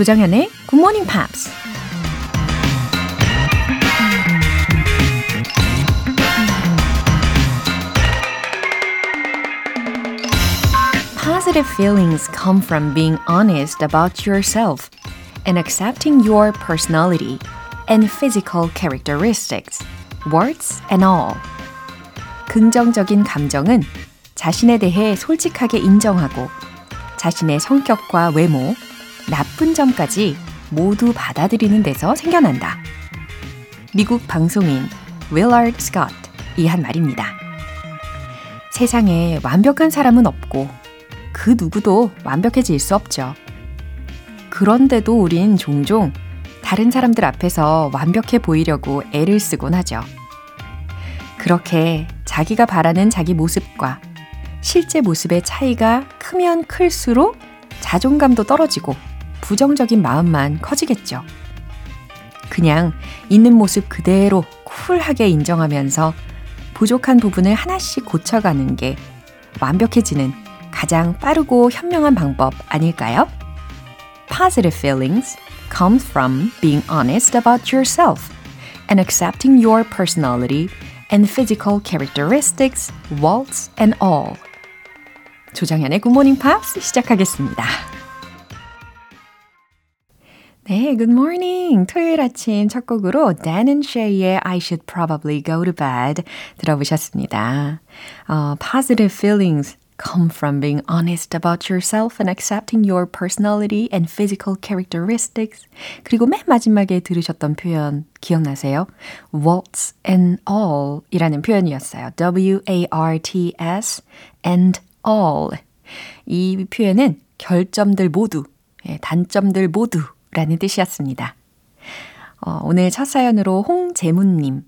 Good Morning Pops. Positive feelings come from being honest about yourself and accepting your personality and physical characteristics, warts and all. 긍정적인 감정은 자신에 대해 솔직하게 인정하고 자신의 성격과 외모, 나쁜 점까지 모두 받아들이는 데서 생겨난다. 미국 방송인 윌라드 스콧이 한 말입니다. 세상에 완벽한 사람은 없고 그 누구도 완벽해질 수 없죠. 그런데도 우린 종종 다른 사람들 앞에서 완벽해 보이려고 애를 쓰곤 하죠. 그렇게 자기가 바라는 자기 모습과 실제 모습의 차이가 크면 클수록 자존감도 떨어지고 부정적인 마음만 커지겠죠. 그냥 있는 모습 그대로 쿨하게 인정하면서 부족한 부분을 하나씩 고쳐가는 게 완벽해지는 가장 빠르고 현명한 방법 아닐까요? Positive feelings comes from being honest about yourself and accepting your personality and physical characteristics, walls and all. 조장현의 Good Morning Pops 시작하겠습니다. 네, good morning. 토요일 아침 첫 곡으로 Dan and Shay의 I Should Probably Go to Bed 들어보셨습니다. 어, positive feelings come from being honest about yourself and accepting your personality and physical characteristics. 그리고 맨 마지막에 들으셨던 표현 기억나세요? Warts and all 이라는 표현이었어요. W-A-R-T-S and all. 이 표현은 결점들 모두, 단점들 모두 라는 뜻이었습니다. 어, 오늘 첫 사연으로 홍재문님.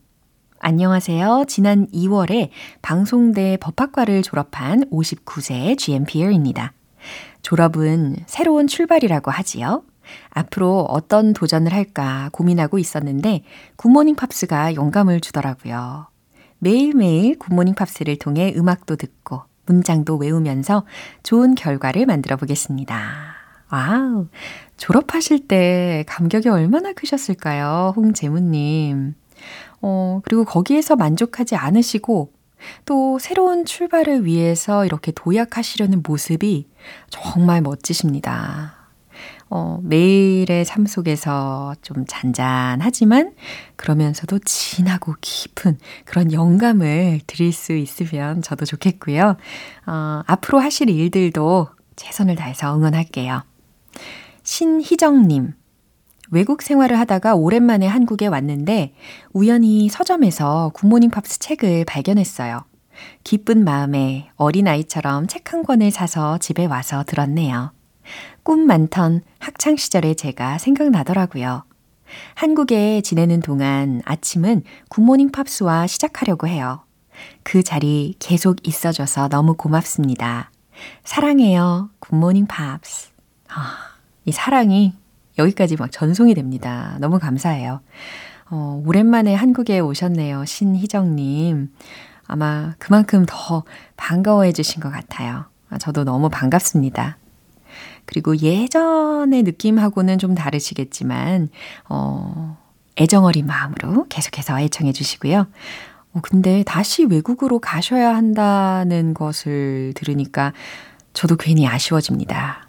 안녕하세요. 지난 2월에 방송대 법학과를 졸업한 59세 GMPR입니다. 졸업은 새로운 출발이라고 하지요. 앞으로 어떤 도전을 할까 고민하고 있었는데 굿모닝 팝스가 영감을 주더라고요. 매일매일 굿모닝 팝스를 통해 음악도 듣고 문장도 외우면서 좋은 결과를 만들어 보겠습니다. Wow. 졸업하실 때 감격이 얼마나 크셨을까요? 홍재무님. 어, 그리고 거기에서 만족하지 않으시고 또 새로운 출발을 위해서 이렇게 도약하시려는 모습이 정말 멋지십니다. 어, 매일의 삶 속에서 좀 잔잔하지만 그러면서도 진하고 깊은 그런 영감을 드릴 수 있으면 저도 좋겠고요. 어, 앞으로 하실 일들도 최선을 다해서 응원할게요. 신희정님. 외국 생활을 하다가 오랜만에 한국에 왔는데 우연히 서점에서 굿모닝 팝스 책을 발견했어요. 기쁜 마음에 어린아이처럼 책 한 권을 사서 집에 와서 들었네요. 꿈 많던 학창시절의 제가 생각나더라고요. 한국에 지내는 동안 아침은 굿모닝 팝스와 시작하려고 해요. 그 자리 계속 있어줘서 너무 고맙습니다. 사랑해요. 굿모닝 팝스. 아, 이 사랑이 여기까지 막 전송이 됩니다. 너무 감사해요. 어, 오랜만에 한국에 오셨네요. 신희정님. 아마 그만큼 더 반가워해 주신 것 같아요. 아, 저도 너무 반갑습니다. 그리고 예전의 느낌하고는 좀 다르시겠지만, 어, 애정어린 마음으로 계속해서 애청해 주시고요. 어, 근데 다시 외국으로 가셔야 한다는 것을 들으니까 저도 괜히 아쉬워집니다.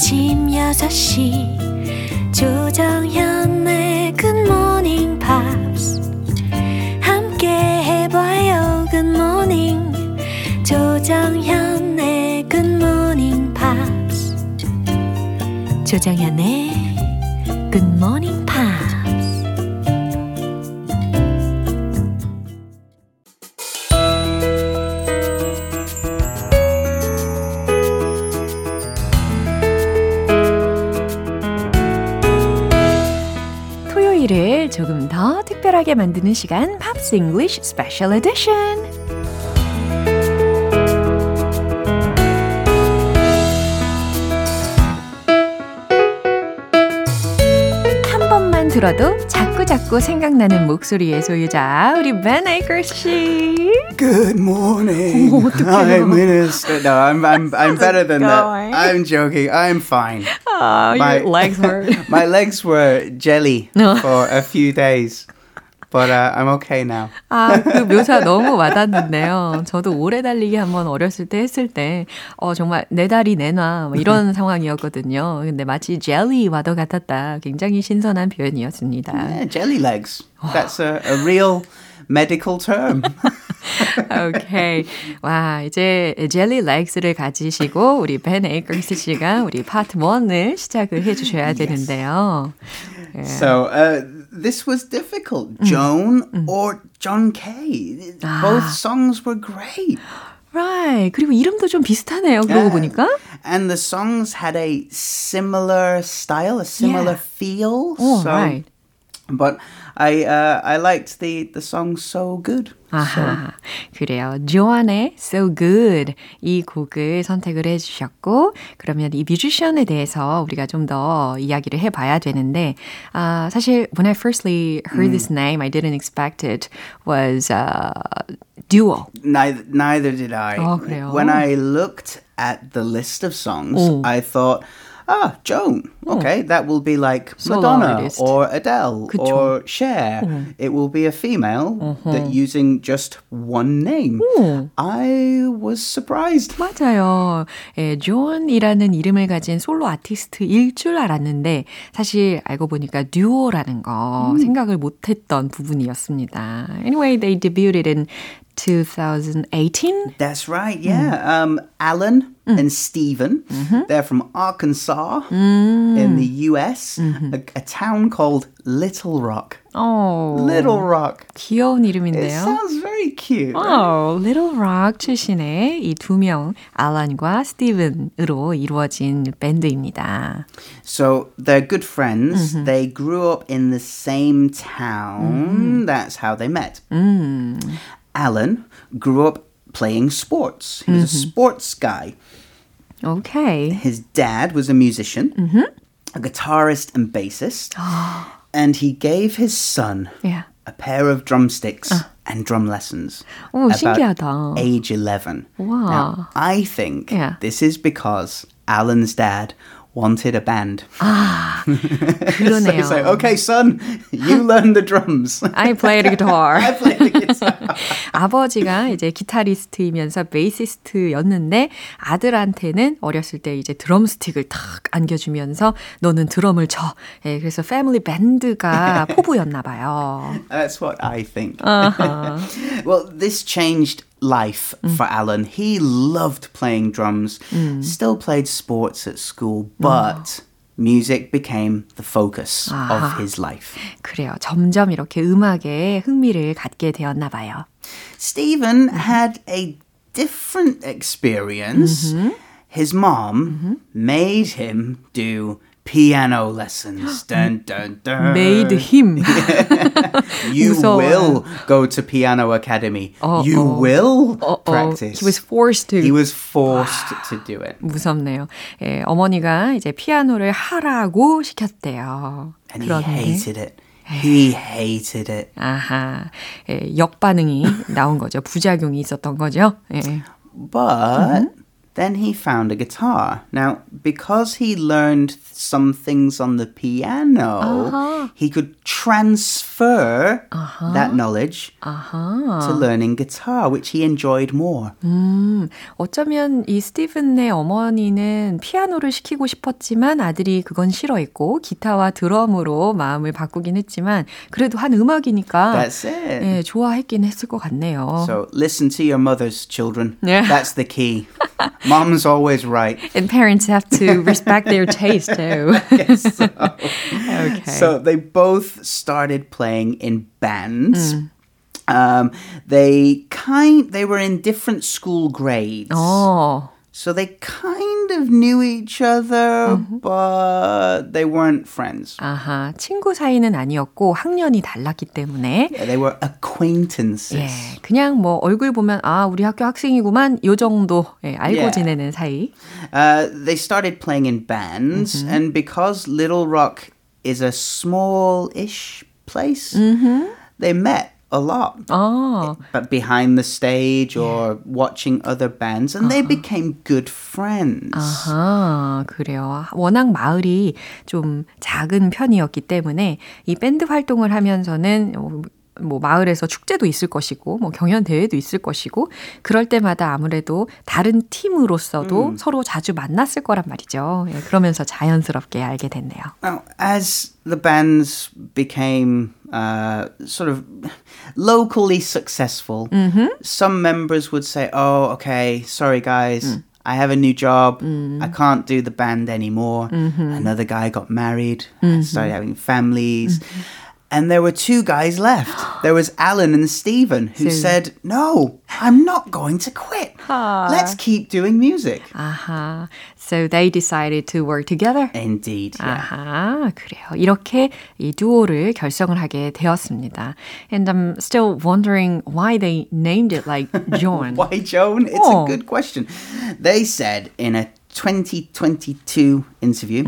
아침 6시 조정현의 굿모닝 팝스 함께 해봐요 굿모닝 조정현의 굿모닝 팝스 조정현의 굿모닝 팝스 특별하게 만드는 시간 팝스 잉글리쉬 스페셜 에디션. 한 번만 들어도 자꾸 자꾸 생각나는 목소리의 소유자 우리 벤 에이커스 씨. Good morning. Oh, 어떡해요. I'm Minister. No, I'm I'm I'm better than going? that. I'm joking. I'm fine. Oh, My- your legs hurt. My legs were jelly No. for a few days, But uh, I'm okay now. 아, 그 묘사 너무 와닿는데요. 저도 오래 달리기 한번 어렸을 때 했을 때, 어, 정말 내 다리 내놔. 뭐 이런 상황이었거든요. 근데 마치 젤리와도 같았다. 굉장히 신선한 표현이었습니다. Yeah, jelly legs. That's a, a real medical term. 오케이. 와, 이제 jelly legs를 가지시고 우리 벤 에이커스 씨가 우리 파트 1을 시작을 해 주셔야 되는데요. So uh, this was difficult. Joan or John Kay. Both songs were great. Right. 그리고 이름도 좀 비슷하네요. 그러고 Yeah. 보니까. And the songs had a similar style, a similar Yeah. feel. Oh, so, right. But I uh, I liked the the song so good. 아하, 그래요. 조안의 So Good 이 곡을 선택을 해주셨고 그러면 이 뮤지션에 대해서 우리가 좀 더 이야기를 해봐야 되는데 아, 사실 when I firstly heard this name, I didn't expect it was uh, duo. Neither neither did I. Oh, 그래요? When I looked at the list of songs, Oh. I thought. Ah, Joan. Okay, that will be like Solo Madonna artist. or Adele 그쵸. or Cher. It will be a female that using just one name. I was surprised. 맞아요. 예, 존이라는 이름을 가진 솔로 아티스트일 줄 알았는데 사실 알고 보니까 듀오라는 거 생각을 못했던 부분이었습니다. Anyway, they debuted in 2018. That's right, yeah. Um, Alan and Stephen, they're from Arkansas in the US, a, a town called Little Rock. 어, Little Rock. 귀여운 It 이름인데요. sounds very cute. 어, Little Rock 출신의 이 두 명, 알란과 스티븐으로 이루어진 밴드입니다. So they're good friends. They grew up in the same town. That's how they met. Alan grew up playing sports. He was a sports guy. 오케이. His dad was a musician, a guitarist and bassist, and he gave his son Yeah. a pair of drumsticks and drum lessons. 오, about 신기하다. age 11. Wow. Now, I think Yeah. this is because Alan's dad wanted a band. so 그러네요. he's like, okay, son, you learn the drums. I play the guitar. I play the guitar. 아버지가 이제 기타리스트이면서 베이시스트였는데 아들한테는 어렸을 때 이제 드럼 스틱을 탁 안겨주면서 너는 드럼을 쳐. 예, 그래서 패밀리 밴드가 포부였나 봐요. That's what I think. Uh-huh. well, this changed life Mm. for Alan. He loved playing drums, still played sports at school, Oh. but music became the focus of his life. 그래요. 점점 이렇게 음악에 흥미를 갖게 되었나 봐요. Stephen had a different experience. Mm-hmm. His mom made him do piano lessons. dun, dun, dun. Made him. You 무서워요. will go to piano academy. 어, you 어. will 어, 어, practice. he was forced to. He was forced to do it. 무섭네요. 예, 어머니가 이제 피아노를 하라고 시켰대요. And he 그런데 hated it. He hated it. 아하, 예, 역반응이 나온 거죠. 부작용이 있었던 거죠. 예. But then he found a guitar. Now, because he learned some things on the piano, he could transfer that knowledge to learning guitar, which he enjoyed more. 음, 어쩌면 이 스티븐의 어머니는 피아노를 시키고 싶었지만 아들이 그건 싫어했고 기타와 드럼으로 마음을 바꾸긴 했지만 그래도 한 음악이니까 That's it. 예, 좋아했긴 했을 것 같네요. So listen to your mother's children. Yeah. That's the key. Mom's always right. And parents have to respect their taste too. so, okay. so they both started playing in bands. Um, they kind they were in different school grades. 어, So they kind of knew each other, but they weren't friends. 아하, 친구 사이는 아니었고 학년이 달랐기 때문에 Yeah, they were acquaintances. 예, 그냥 뭐 얼굴 보면 아 우리 학교 학생이구만 요 정도 예, 알고 Yeah. 지내는 사이. Uh, they started playing in bands, and because Little Rock is a small-ish place, they met A lot. 어, But behind the stage or watching other bands, and they became good friends. 아하, 그래요. 워낙 마을이 좀 작은 편이었기 때문에 이 밴드 활동을 하면서는 어, 뭐 마을에서 축제도 있을 것이고 뭐 경연 대회도 있을 것이고 그럴 때마다 아무래도 다른 팀으로서도 서로 자주 만났을 거란 말이죠. 예, 그러면서 자연스럽게 알게 됐네요. Now, as the bands became uh, sort of locally successful, some members would say, "Oh, okay, sorry guys." I have a new job. I can't do the band anymore. Another guy got married, started having families. And there were two guys left. There was Alan and Stephen who So- said, No, I'm not going to quit. Let's keep doing music. 아하. So they decided to work together. Indeed. Yeah. 아하, 그래요. 이렇게 이 두오를 결성을 하게 되었습니다. And I'm still wondering why they named it like John. Why, Joan? It's Oh. a good question. They said in a 2022 interview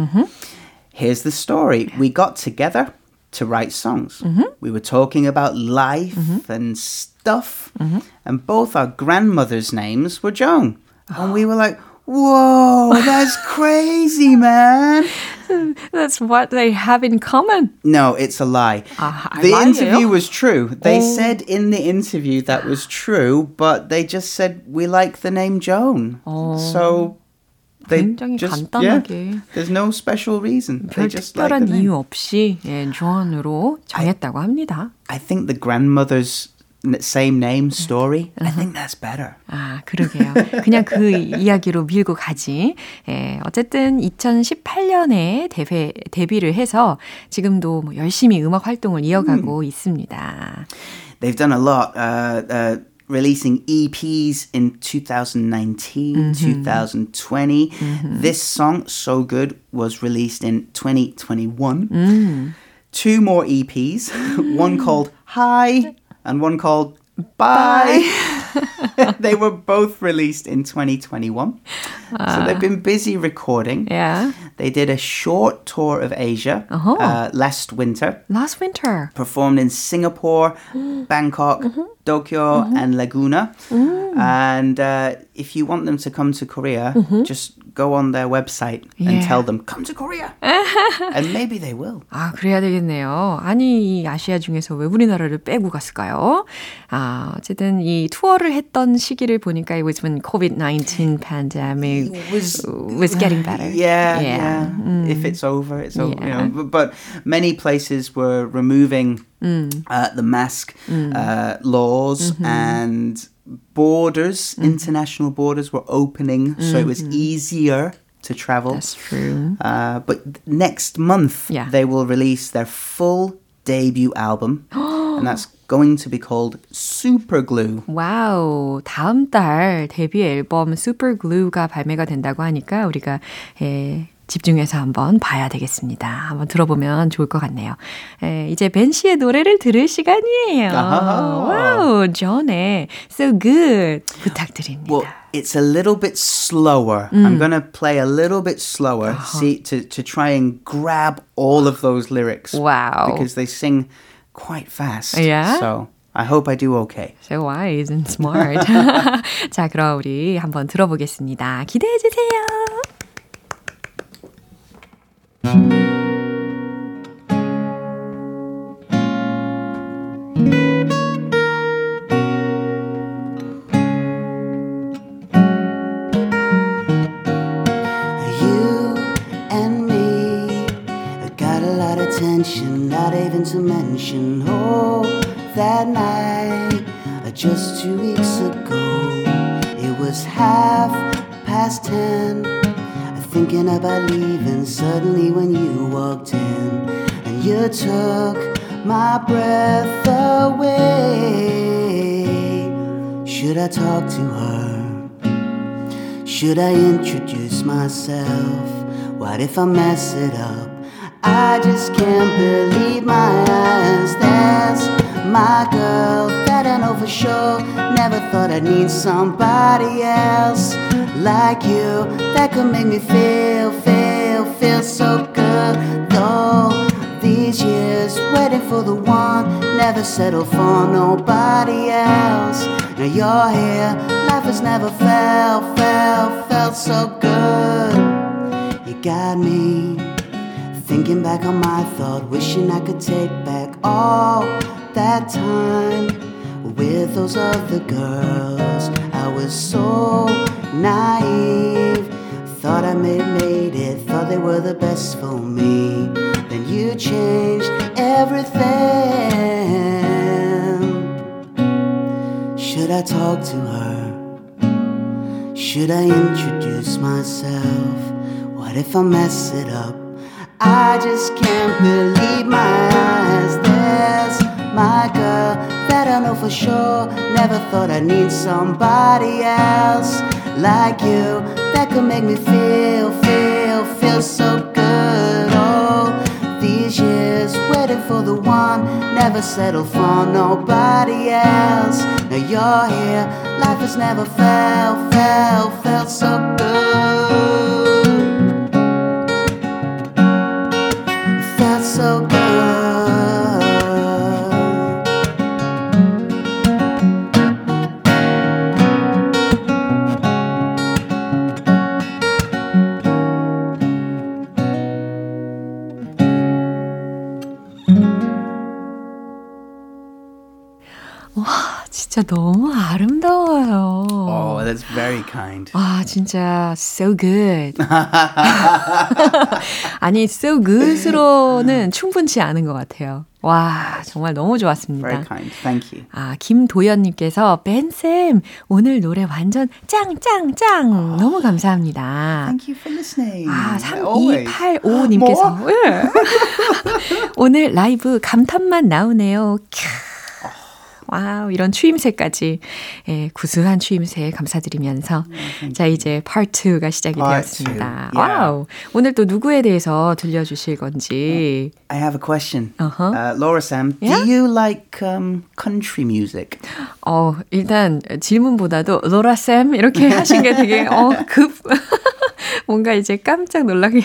here's the story. We got together to write songs. Mm-hmm. We were talking about life mm-hmm. and stuff, mm-hmm. and both our grandmothers' names were Joan. And we were like, Whoa, that's crazy, man. That's what they have in common. No, it's a lie. A the lie, interview yeah? was true. They Oh. said in the interview that was true, but they just said we like the name Joan. Oh. So they Oh. 굉장히 just 간단하게. yeah. There's no special reason. 별 They just like the 특별한 name. 이유 없이 예, John으로 정했다고 합니다. I think the grandmother's same name story. I think that's better. 아, 그러게요. 그냥 그 이야기로 밀고 가지. 예, 어쨌든 2018년에 데뷔, 데뷔를 해서 지금도 뭐 열심히 음악 활동을 이어가고 있습니다. They've done a lot. Uh, uh, releasing EPs in 2019, mm-hmm. 2020. Mm-hmm. This song, So Good, was released in 2021. Mm. Two more EPs, one called Hi and one called Bye. they were both released in 2021. so ah. they've been busy recording. Yeah. They did a short tour of Asia Uh-huh. uh, last winter Last winter. performed in Singapore, Bangkok, Tokyo, and Laguna. And uh, if you want them to come to Korea, just go on their website and Yeah. tell them, come to Korea. and maybe they will. 아, 그래야 되겠네요. 아니, 이 아시아 중에서 왜 우리나라를 빼고 갔을까요? 아, 어쨌든 이 투어를 했던 시기를 보니까 it was when COVID-19 pandemic was was getting better. Yeah, Yeah. yeah. If it's over, it's over. You Yeah. know, but, but many places were removing uh, the mask uh, laws and borders, international borders were opening, so it was easier to travel. That's true. Uh, but th- next month, Yeah. they will release their full debut album, and that's going to be called Super Glue. 와우, 다음 달 데뷔 앨범 Super Glue가 발매가 된다고 하니까 우리가 예, 집중해서 한번 봐야 되겠습니다. 한번 들어보면 좋을 것 같네요. 예, 이제 벤 씨의 노래를 들을 시간이에요. 아하. 와우, 존의 So Good 부탁드립니다. Well, it's a little bit slower. I'm going to play a little bit slower see to, to try and grab all of those lyrics. Wow. Because they sing quite fast. Yeah? So I hope I do okay. So wise and smart. 자, 그럼 우리 한번 들어보겠습니다. 기대해 주세요. Not even to mention. Oh, that night, uh, just two weeks ago, it was half Thinking about leaving suddenly when you walked in, and you took my breath away. Should I talk to her? Should I introduce myself? What if I mess it up? I just can't believe my eyes. There's my girl that I know for sure. Never thought I'd need somebody else like you that could make me feel, feel, feel so good. Though these years waiting for the one, never settle for nobody else. Now you're here, life has never felt, felt, felt so good. You got me thinking back on my thought, wishing I could take back all that time with those other girls. I was so naive, thought I have made it, thought they were the best for me. Then you changed everything. Should I talk to her? Should I introduce myself? What if I mess it up? I just can't believe my eyes. My girl that I know for sure. Never thought I'd need somebody else like you that could make me feel, feel, feel so good. Oh, these years waiting for the one, never settled for nobody else. Now you're here, life has never felt, felt, felt so 진짜 너무 아름다워요. Oh, that's very kind. 와, 진짜 so good. 아니, so good으로는 충분치 않은 것 같아요. 와, 정말 너무 좋았습니다. Very kind. Thank you. 아, 김도연님께서 벤쌤 오늘 노래 완전 짱짱짱 너무 감사합니다. Thank you for listening. 아, Always. 3285님께서 예. 오늘 라이브 감탄만 나오네요. 캬. Wow, 이런 추임새까지. 예, 구수한 추임새 감사드리면서. 자, 이제 part 2가 시작이 되었습니다. two, yeah. 와우. 오늘 또 누구에 대해서 들려주실 건지. I have a question. Uh-huh. Uh, Laura 쌤, Yeah? do you like um, country music? 어, 일단 질문보다도 로라 쌤 이렇게 하신 게 되게 어, 급 뭔가 이제 깜짝 놀라게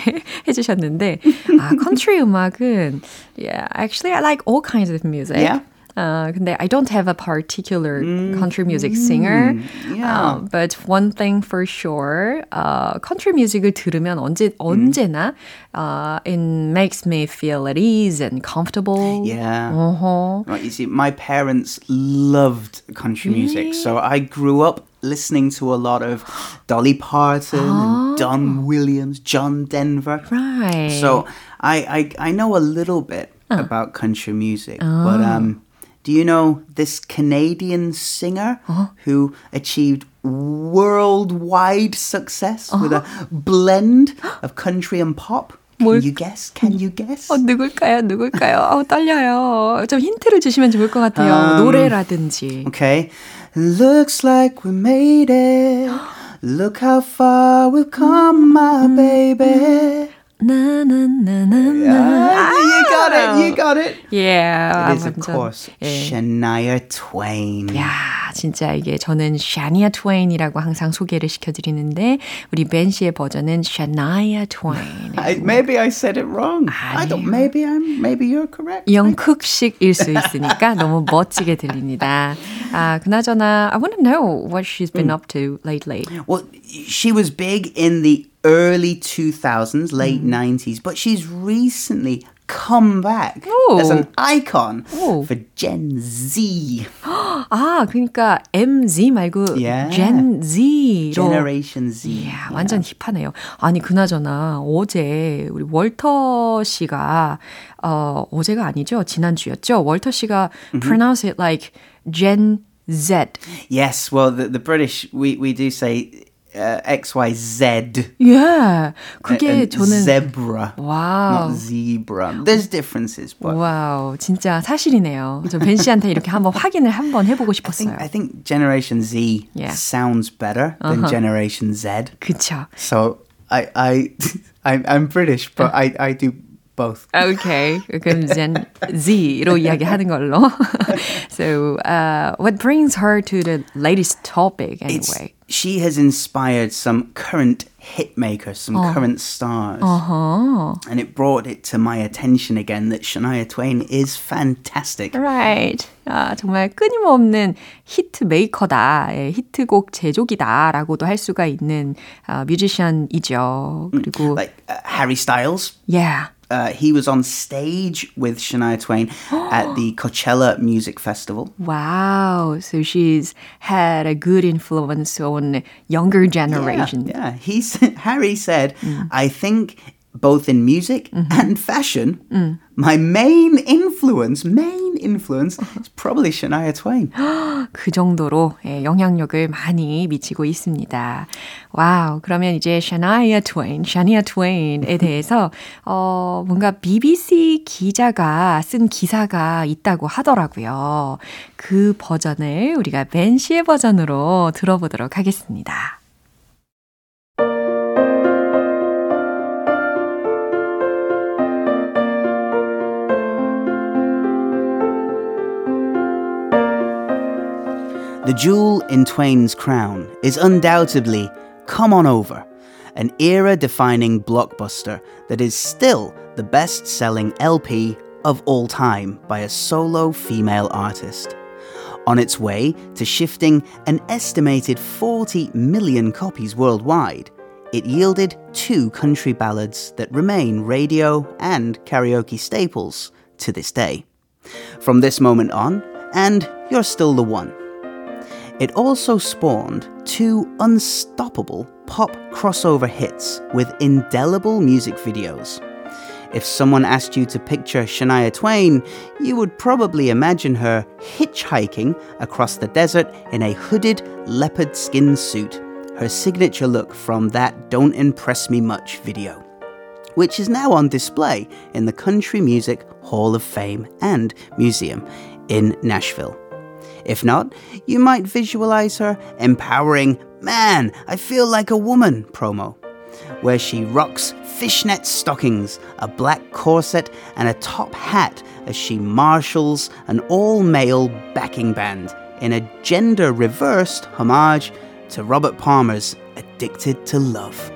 해주셨는데 아, 컨트리 음악은 yeah, actually I like all kinds of music. Yeah? 어, 근데 I don't have a particular country music singer. yeah. 어, but one thing for sure, 어, country music을 들으면 언제 언제나 어, it makes me feel at ease and comfortable. Yeah. 어허. Right, you see, my parents loved country music, so I grew up listening to a lot of Dolly Parton and Don Williams, John Denver. Right. So I, I I know a little bit about country music, but um, do you know this Canadian singer who achieved worldwide success with a blend of country and pop? Can 뭘- you guess? Can you guess? 어, 누굴까요? 누굴까요? 어, 떨려요. 좀 힌트를 주시면 좋을 것 같아요. 음. 노래라든지. Okay. Looks like we made it. Look how far we've come, my baby. 나나나나나. Ah, you got it. You got it. Yeah. It is, of course, 예. Shania Twain. 야, 진짜 이게 저는 샤니아 트웨인이라고 항상 소개를 시켜드리는데 우리 벤 씨의 버전은 샤나이아 트웨인. I, maybe I said it wrong. I don't. Maybe I'm. Maybe you're correct. 영국식일 수 있으니까 너무 멋지게 들립니다. 아, 그나저나 I want to know what she's been up to lately. Well, she was big in the early 2000s, late 90s, but she's recently come back as an icon Oh. for Gen Z. 아, 그러니까 MZ 말고 Yeah. Gen Z로 Generation Z. 이야, 완전 힙하네요. 아니, 그나저나, 어제, 우리 월터 씨가, 어, 어제가 아니죠? 지난주였죠? 월터 씨가 pronounce it like Gen Z. Yes, well, the, the British, we, we do say uh, XYZ. Yeah. 그게 and 저는 zebra. 와우. Not zebra. There's differences, but 와우, 진짜 사실이네요. 저 벤 씨한테 이렇게 한번 확인을 한번 해보고 I 싶었어요. think I think Generation Z Yeah. sounds better than Uh-huh. Generation Z. 그쵸. So I I I'm, I'm British, but I I do both. Okay, 그럼 Gen Z로 이야기하는 걸로. so, uh, what brings her to the latest topic It's, anyway? she has inspired some current hit makers, some current stars. Uh-huh. And it brought it to my attention again that Shania Twain is fantastic. Right. 아, 정말 끊임없는 히트 메이커다, 예, 히트곡 제조기다라고도 할 수가 있는 아, 뮤지션이죠. 그리고 Like uh, Harry Styles, yeah. uh, he was on stage with Shania Twain at the Coachella Music Festival. Wow. So she's had a good influence on younger generation. Yeah, he's Harry said, mm. I think both in music mm-hmm. and fashion, mm. My main influence, main influence is probably Shania Twain. 그 정도로 예, 영향력을 많이 미치고 있습니다. Wow. 그러면 이제 샤나이아 트웨인, 샤니아 트웨인에 대해서 어 뭔가 BBC 기자가 쓴 기사가 있다고 하더라고요. 그 버전을 우리가 벤 씨의 버전으로 들어보도록 하겠습니다. The jewel in Twain's crown is undoubtedly Come On Over, an era defining blockbuster that is still the best selling LP of all time by a solo female artist. On its way to shifting an estimated 40 million copies worldwide, it yielded two country ballads that remain radio and karaoke staples to this day. From this moment on, and You're Still the One. It also spawned two unstoppable pop crossover hits with indelible music videos. If someone asked you to picture Shania Twain, you would probably imagine her hitchhiking across the desert in a hooded leopard skin suit, her signature look from that Don't Impress Me Much video, which is now on display in the Country Music Hall of Fame and Museum in Nashville. If not, you might visualize her empowering Man, I Feel Like a Woman promo, where she rocks fishnet stockings, a black corset, and a top hat as she marshals an all male backing band in a gender reversed homage to Robert Palmer's Addicted to Love.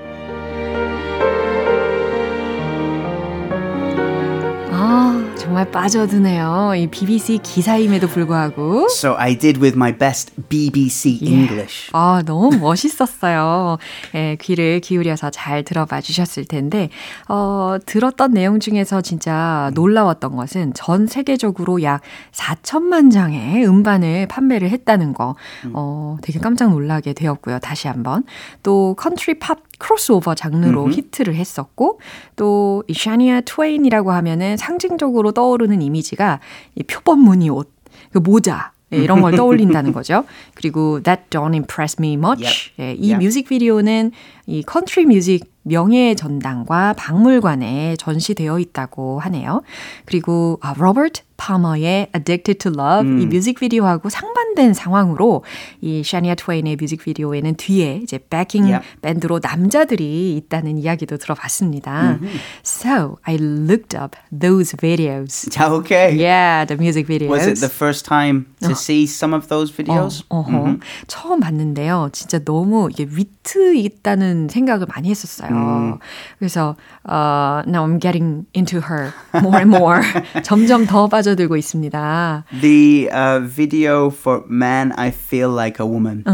정말 빠져드네요. 이 BBC 기사임에도 불구하고. So I did with my best BBC English. 아, 너무 멋있었어요. 예, 귀를 기울여서 잘 들어봐 주셨을 텐데, 어, 들었던 내용 중에서 진짜 놀라웠던 것은 전 세계적으로 약 4천만 장의 음반을 판매를 했다는 거, 어, 되게 깜짝 놀라게 되었고요. 다시 한번. 또, 컨트리 팝 크로스오버 장르로 히트를 했었고, 또, 이 샤니아 트웨인이라고 하면은 상징적으로 떠오르는 이미지가 이 표범 무늬 옷, 그 모자, 예, 이런 걸 떠올린다는 거죠. 그리고 That Don't Impress Me Much. 예, 이 Yep. 뮤직비디오는 이 컨트리 뮤직 명예 전당과 박물관에 전시되어 있다고 하네요. 그리고 아, 로버트 파머의 Addicted to Love 이 뮤직비디오하고 상반된 상황으로 이 샤니아 트웨인의 뮤직비디오에는 뒤에 이제 backing Yep. 밴드로 남자들이 있다는 이야기도 들어봤습니다. So I looked up those videos. Okay. Yeah, the music videos. Was it the first time to see some of those videos? 어, 어허. 처음 봤는데요. 진짜 너무 이게 위트 있다는 생각을 많이 했었어요. 그래서 uh, now I'm getting into her more and more. 점점 더 빠져 들고 있습니다. The uh, video for Man, I Feel Like a Woman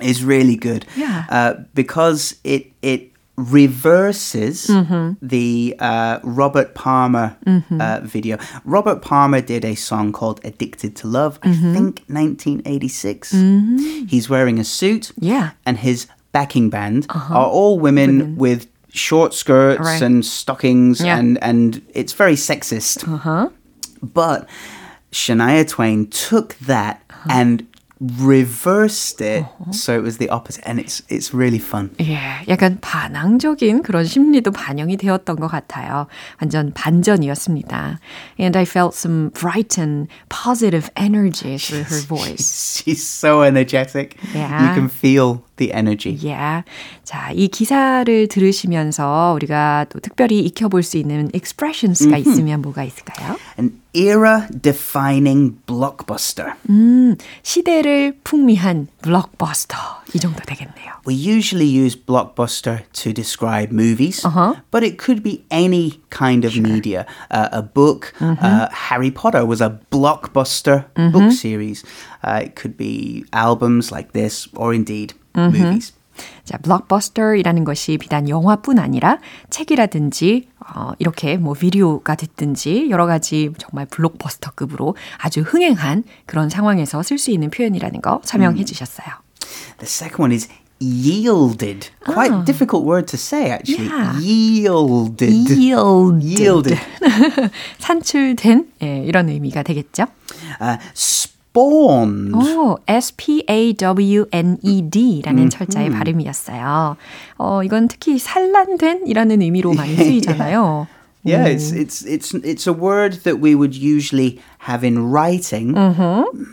is really good. Yeah. Uh, because it, it reverses the uh, Robert Palmer uh, video. Robert Palmer did a song called Addicted to Love, I think 1986. He's wearing a suit. Yeah. and his backing band are all women, with short skirts Right. and stockings, Yeah. and and it's very sexist. Uh-huh. But Shania Twain took that and reversed it so it was the opposite and it's it's really fun. 예, 약간 반항적인 그런 심리도 반영이 되었던 것 같아요. 완전 반전이었습니다. And I felt some bright and positive energy through her voice. She's so energetic. Yeah. You can feel the energy. Yeah. 자, 이 기사를 들으시면서 우리가 또 특별히 익혀볼 수 있는 expressions가 있으면 뭐가 있을까요? An era defining blockbuster. 음, 시대를 풍미한 블록버스터. 이 정도 되겠네요. We usually use blockbuster to describe movies, Uh-huh. but it could be any kind of media. Uh, a book, uh, Harry Potter was a blockbuster book series. Uh, it could be albums like this, or indeed movies. 자, 블록버스터이라는 것이 비단 영화뿐 아니라 책이라든지 어, 이렇게 뭐 비디오가 됐든지 여러 가지 정말 블록버스터급으로 아주 흥행한 그런 상황에서 쓸 수 있는 표현이라는 거 설명해 주셨어요. The second one is yielded. Quite difficult word to say, actually. Yeah. Yielded. Yielded. Yielded. 산출된 예, 이런 의미가 되겠죠. Uh, spawned. 오, S-P-A-W-N-E-D라는 철자의 발음이었어요. 어, 이건 특히 산란된이라는 의미로 많이 쓰이잖아요. Yeah, it's it's it's it's a word that we would usually have in writing.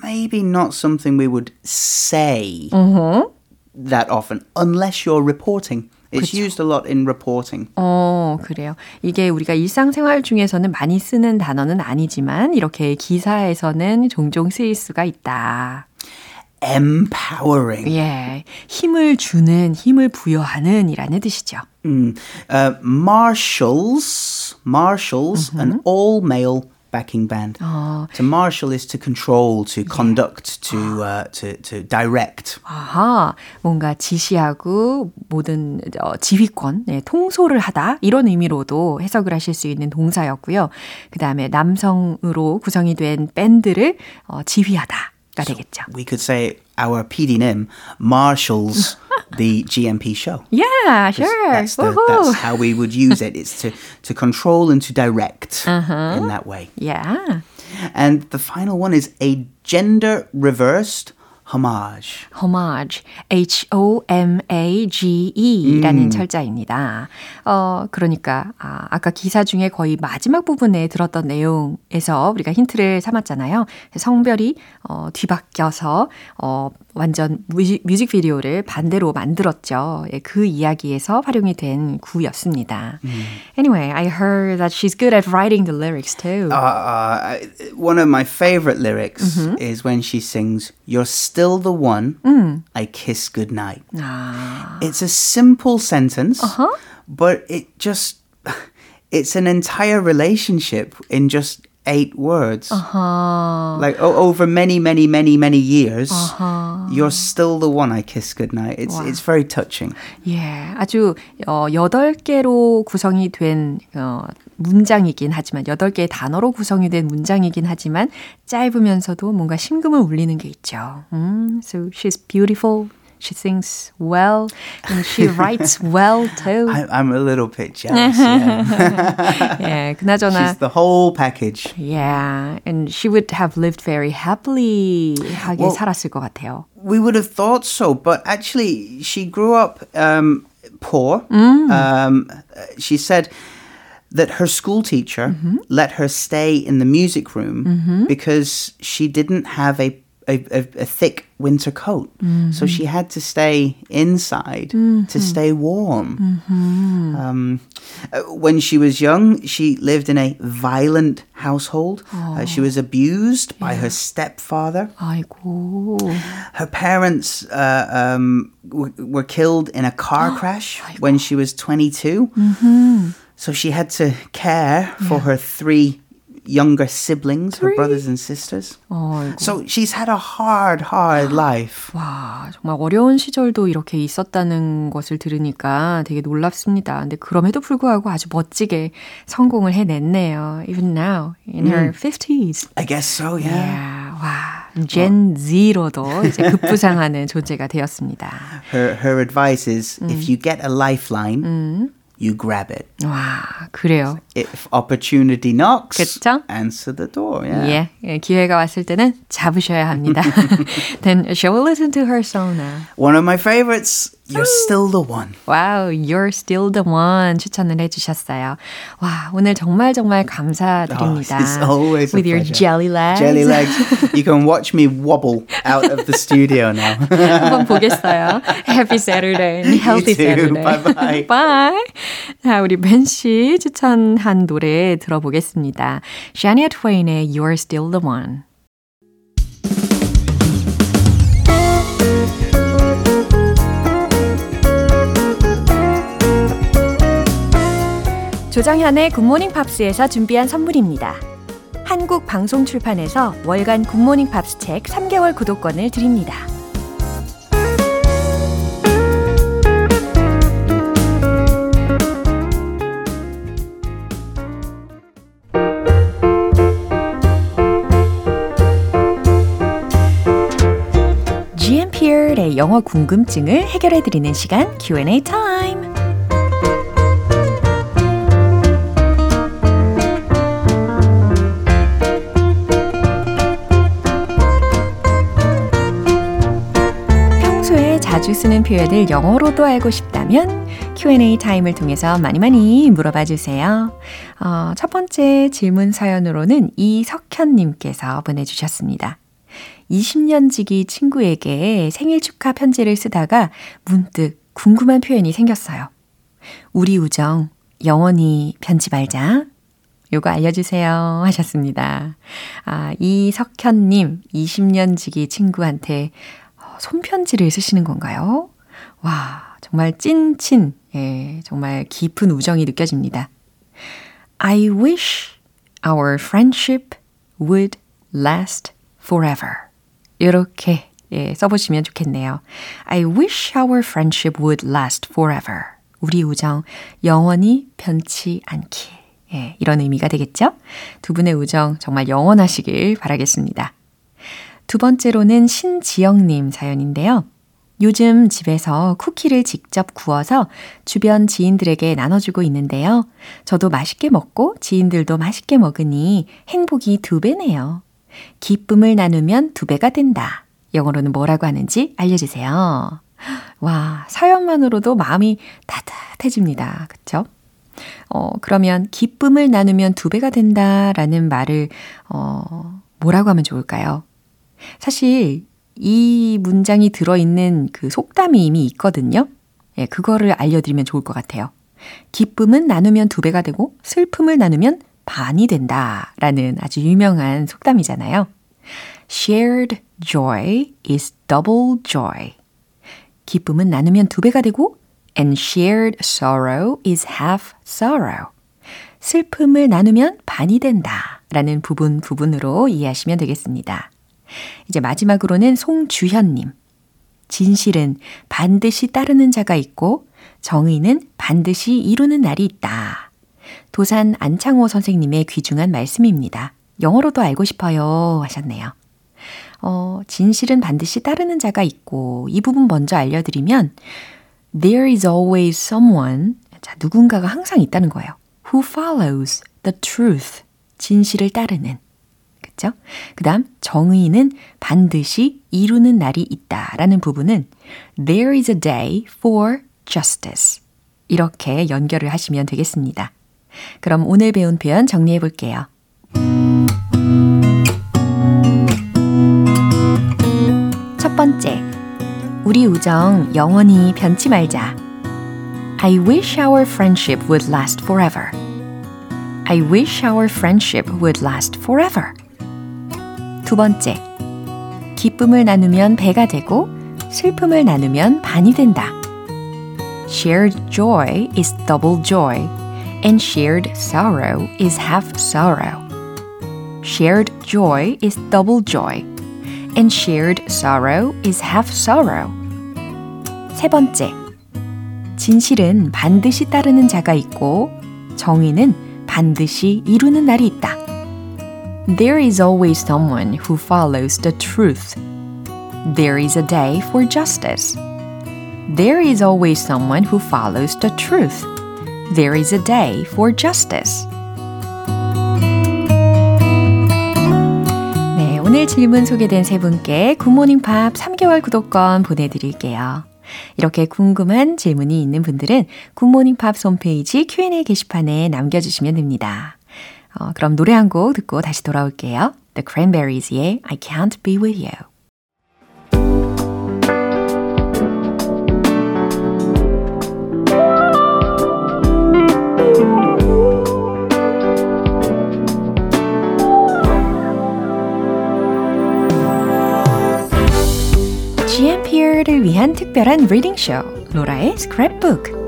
Maybe not something we would say that often, unless you're reporting. It's used a lot in reporting. 어, 그래요. 이게 우리가 일상생활 중에서는 많이 쓰는 단어는 아니지만 이렇게 기사에서는 종종 쓰일 수가 있다. Empowering. 예. 힘을 주는, 힘을 부여하는 이라는 뜻이죠. Mm. Uh, marshals, marshals, an all-male backing band. To marshal is to control, to conduct, to uh, to to direct. 아하, 뭔가 지시하고 모든 어, 지휘권, 네, 통솔을 하다 이런 의미로도 해석을 하실 수 있는 동사였고요. 그 다음에 남성으로 구성이 된 밴드를 어, 지휘하다 가 되겠죠. We could say our PD님 marshals the GMP show. Yeah, sure. That's, the, Woohoo. that's how we would use it. It's to, to control and to direct in that way. Yeah. And the final one is a gender reversed homage. homage, H-O-M-A-G-E라는 음. 철자입니다. 어, 그러니까, 아, 아까 기사 중에 거의 마지막 부분에 들었던 내용에서 우리가 힌트를 삼았잖아요. 성별이, 어, 뒤바뀌어서, 어, 완전 뮤직, 뮤직비디오를 반대로 만들었죠. 예, 그 이야기에서 활용이 된 구였습니다. Anyway, I heard that she's good at writing the lyrics too. Uh, uh, one of my favorite lyrics is when she sings, You're still the one hmm. I kiss goodnight. 아, It's a simple sentence, uh-huh. but it just, it's an entire relationship in just eight words. Like o- over many, many, many, many years, you're still the one I kiss goodnight. It's, it's very touching. 예, 아주 어, 8개로 구성이 된 어, 문장이긴 하지만 8개의 단어로 구성이 된 문장이긴 하지만 짧으면서도 뭔가 심금을 울리는 게 있죠. 음, so she's beautiful. She sings well and she writes well too. I, I'm a little bit jealous. Yeah. 예, 그나저나 She's the whole package. yeah, and she would have lived very happily 하게 Well, 살았을 것 같아요. We would have thought so, but actually, she grew up um, poor. Um, she said that her school teacher let her stay in the music room because she didn't have a a, a, a thick winter coat. So she had to stay inside to stay warm. Um, uh, when she was young, she lived in a violent household. Uh, she was abused by her stepfather. 아이고. Her parents uh, um, w- were killed in a car crash when she was 22. So she had to care for her three younger siblings, her brothers and sisters. 어이구. So she's had a hard, hard life. 와, 정말 어려운 시절도 이렇게 있었다는 것을 들으니까 되게 놀랍습니다. 근데 그럼에도 불구하고 아주 멋지게 성공을 해냈네요. Even now, in her 50s. I guess so, yeah. Yeah, 와, 젠 Z로도 이제 급부상하는 존재가 되었습니다. Her, her advice is if you get a lifeline, you grab it. 와, 그래요. If opportunity knocks, 그쵸? answer the door. Yeah. 예, 예, 기회가 왔을 때는 잡으셔야 합니다. Then shall we listen to her song now? One of my favorites, You're Still the One. Wow, you're still the one 추천을 해주셨어요. 와, 오늘 정말 정말 감사드립니다. Oh, it's always a With your pleasure. jelly legs. Jelly legs. You can watch me wobble out of the studio now. 한번 보겠어요. Happy Saturday and healthy too. Saturday. Bye-bye. Bye. 자, 우리 벤 씨 추천한 노래 들어보겠습니다. Shania Twain의 You're Still the One. 조정현의 굿모닝 팝스에서 준비한 선물입니다. 한국 방송 출판에서 월간 굿모닝 팝스 책 3개월 구독권을 드립니다. GMP의 영어 궁금증을 해결해 드리는 시간 Q&A 타임. 평소에 자주 쓰는 표현을 영어로도 알고 싶다면 Q&A 타임을 통해서 많이 많이 물어봐 주세요. 어, 첫 번째 질문 사연으로는 이석현님께서 보내주셨습니다. 20년 지기 친구에게 생일 축하 편지를 쓰다가 문득 궁금한 표현이 생겼어요. 우리 우정 영원히 변치 말자. 요거 알려주세요 하셨습니다. 아, 이석현님 20년 지기 친구한테 어, 손편지를 쓰시는 건가요? 와, 정말 찐친, 예, 정말 깊은 우정이 느껴집니다. I wish our friendship would last forever. 이렇게 예, 써보시면 좋겠네요. I wish our friendship would last forever. 우리 우정 영원히 변치 않기. 예, 이런 의미가 되겠죠? 두 분의 우정 정말 영원하시길 바라겠습니다. 두 번째로는 신지영님 사연인데요. 요즘 집에서 쿠키를 직접 구워서 주변 지인들에게 나눠주고 있는데요. 저도 맛있게 먹고 지인들도 맛있게 먹으니 행복이 두 배네요. 기쁨을 나누면 두 배가 된다. 영어로는 뭐라고 하는지 알려주세요. 와, 사연만으로도 마음이 따뜻해집니다. 그쵸? 어, 그러면 기쁨을 나누면 두 배가 된다라는 말을, 어, 뭐라고 하면 좋을까요? 사실 이 문장이 들어있는 그 속담이 이미 있거든요. 예, 그거를 알려드리면 좋을 것 같아요. 기쁨은 나누면 두 배가 되고 슬픔을 나누면 반이 된다. 라는 아주 유명한 속담이잖아요. Shared joy is double joy. 기쁨은 나누면 두 배가 되고 and shared sorrow is half sorrow. 슬픔을 나누면 반이 된다. 라는 부분 부분으로 이해하시면 되겠습니다. 이제 마지막으로는 송주현님. 진실은 반드시 따르는 자가 있고 정의는 반드시 이루는 날이 있다. 도산 안창호 선생님의 귀중한 말씀입니다. 영어로도 알고 싶어요 하셨네요. 어, 진실은 반드시 따르는 자가 있고 이 부분 먼저 알려드리면 There is always someone 자, 누군가가 항상 있다는 거예요. Who follows the truth 진실을 따르는 그쵸? 그 다음 정의는 반드시 이루는 날이 있다라는 부분은 There is a day for justice 이렇게 연결을 하시면 되겠습니다. 그럼 오늘 배운 표현 정리해 볼게요. 첫 번째, 우리 우정 영원히 변치 말자. I wish our friendship would last forever. I wish our friendship would last forever. 두 번째, 기쁨을 나누면 배가 되고 슬픔을 나누면 반이 된다. Shared joy is double joy, and shared sorrow is half sorrow. Shared joy is double joy, and shared sorrow is half sorrow. 세 번째, 진실은 반드시 따르는 자가 있고 정의는 반드시 이루는 날이 있다. There is always someone who follows the truth. There is a day for justice. There is always someone who follows the truth. There is a day for justice. 네, 오늘 질문 소개된 세 분께 굿모닝 팝 3개월 구독권 보내드릴게요. 이렇게 궁금한 질문이 있는 분들은 굿모닝 팝 홈페이지 Q&A 게시판에 남겨주시면 됩니다. 어, 그럼 노래 한 곡 듣고 다시 돌아올게요. The Cranberries의 I Can't Be With You. GMP를 위한 특별한 reading 쇼, 로라의 스크랩북.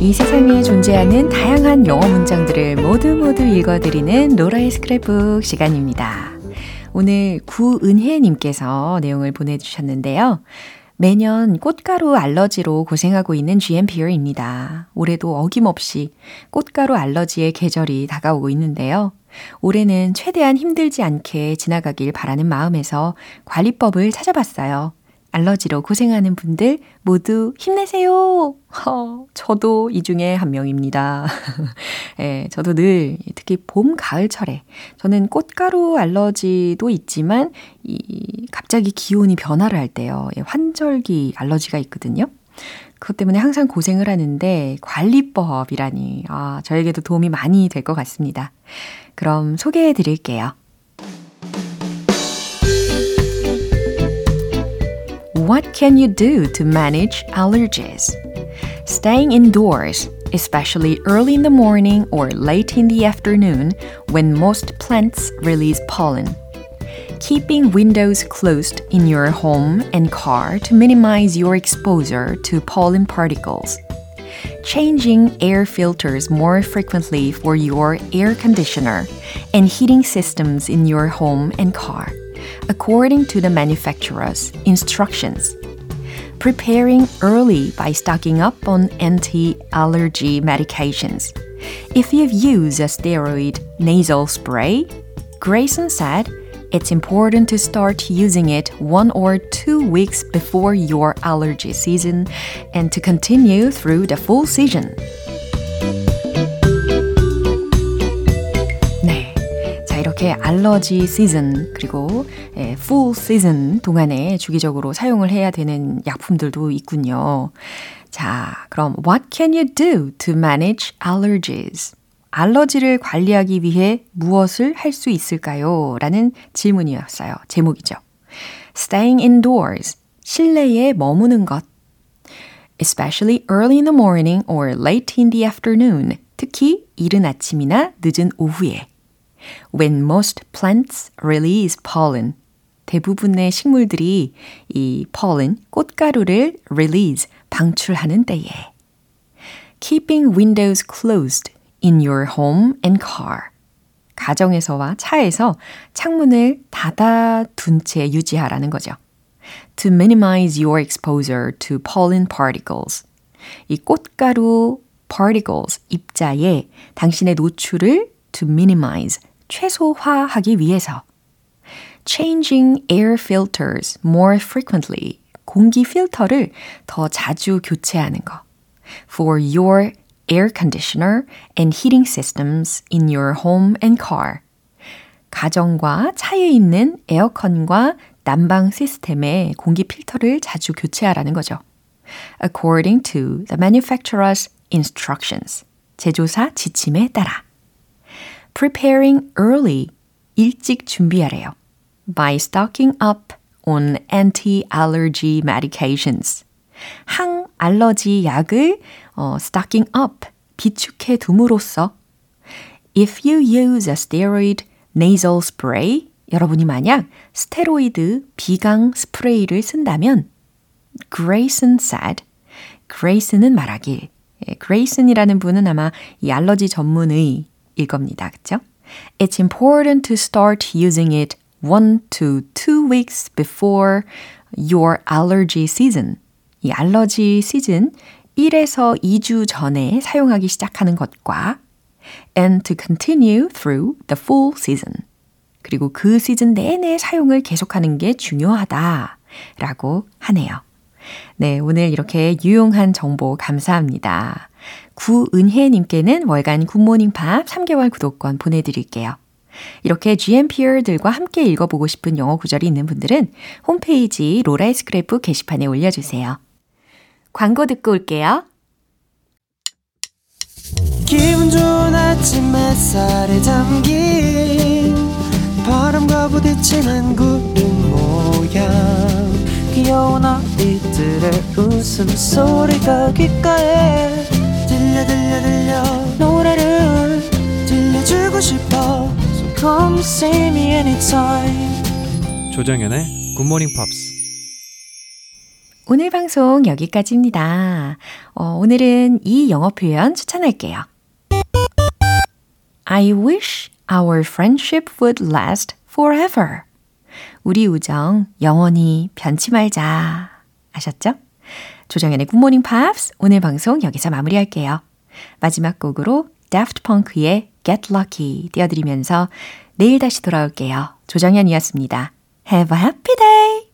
이 세상에 존재하는 다양한 영어 문장들을 모두 모두 읽어드리는 로라의 스크랩북 시간입니다. 오늘 구은혜님께서 내용을 보내주셨는데요. 매년 꽃가루 알러지로 고생하고 있는 GMPer입니다. 올해도 어김없이 꽃가루 알러지의 계절이 다가오고 있는데요. 올해는 최대한 힘들지 않게 지나가길 바라는 마음에서 관리법을 찾아봤어요. 알러지로 고생하는 분들 모두 힘내세요! 허, 저도 이 중에 한 명입니다. 예, 저도 늘, 특히 봄, 가을철에, 저는 꽃가루 알러지도 있지만, 이, 갑자기 기온이 변화를 할 때요. 예, 환절기 알러지가 있거든요. 그것 때문에 항상 고생을 하는데, 관리법이라니, 아, 저에게도 도움이 많이 될 것 같습니다. 그럼 소개해 드릴게요. What can you do to manage allergies? Staying indoors, especially early in the morning or late in the afternoon when most plants release pollen. Keeping windows closed in your home and car to minimize your exposure to pollen particles. Changing air filters more frequently for your air conditioner and heating systems in your home and car according to the manufacturer's instructions. Preparing early by stocking up on anti allergy medications. If you've used a steroid nasal spray, Grayson said it's important to start using it one or two weeks before your allergy season and to continue through the full season. 이렇게 알러지 시즌 그리고 예, full season 동안에 주기적으로 사용을 해야 되는 약품들도 있군요. 자, 그럼 what can you do to manage allergies? 알러지를 관리하기 위해 무엇을 할 수 있을까요? 라는 질문이었어요. 제목이죠. Staying indoors. 실내에 머무는 것. Especially early in the morning or late in the afternoon. 특히 이른 아침이나 늦은 오후에. When most plants release pollen. 대부분의 식물들이 이 pollen, 꽃가루를 release, 방출하는 때에. Keeping windows closed in your home and car. 가정에서와 차에서 창문을 닫아둔 채 유지하라는 거죠. To minimize your exposure to pollen particles. 이 꽃가루 particles 입자에 당신의 노출을 to minimize 최소화하기 위해서 changing air filters more frequently 공기 필터를 더 자주 교체하는 거 for your air conditioner and heating systems in your home and car 가정과 차에 있는 에어컨과 난방 시스템의 공기 필터를 자주 교체하라는 거죠. According to the manufacturer's instructions. 제조사 지침에 따라. Preparing early, 일찍 준비하래요. by stocking up on anti-allergy medications. 항알러지 약을 어, stocking up, 비축해 둠으로써 if you use a steroid nasal spray, 여러분이 만약 스테로이드 비강 스프레이를 쓴다면 Grayson said, Grayson은 말하길. Grayson이라는 분은 아마 이 알러지 전문의 일 겁니다. 그쵸? It's important to start using it one to two weeks before your allergy season. 이 알러지 시즌 1에서 2주 전에 사용하기 시작하는 것과 and to continue through the full season. 그리고 그 시즌 내내 사용을 계속하는 게 중요하다. 라고 하네요. 네, 오늘 이렇게 유용한 정보 감사합니다. 구은혜님께는 월간 굿모닝 팝 3개월 구독권 보내드릴게요. 이렇게 GMPR들과 함께 읽어보고 싶은 영어 구절이 있는 분들은 홈페이지 로라의 스크랩북 게시판에 올려주세요. 광고 듣고 올게요. 기분 좋은 아침 햇살에 담긴 바람과 부딪히는 구름 모양 귀여운 아이들의 웃음소리가 귓가에 들려 들려 들려 노래를 들려주고 싶어 So come see me anytime 조정연의 굿모닝 팝스 오늘 방송 여기까지입니다. 어, 오늘은 이 영어 표현 추천할게요. I wish our friendship would last forever. 우리 우정 영원히 변치 말자. 아셨죠? 조정연의 굿모닝 팝스 오늘 방송 여기서 마무리할게요. 마지막 곡으로 Daft Punk의 Get Lucky 띄워드리면서 내일 다시 돌아올게요. 조정연이었습니다. Have a happy day!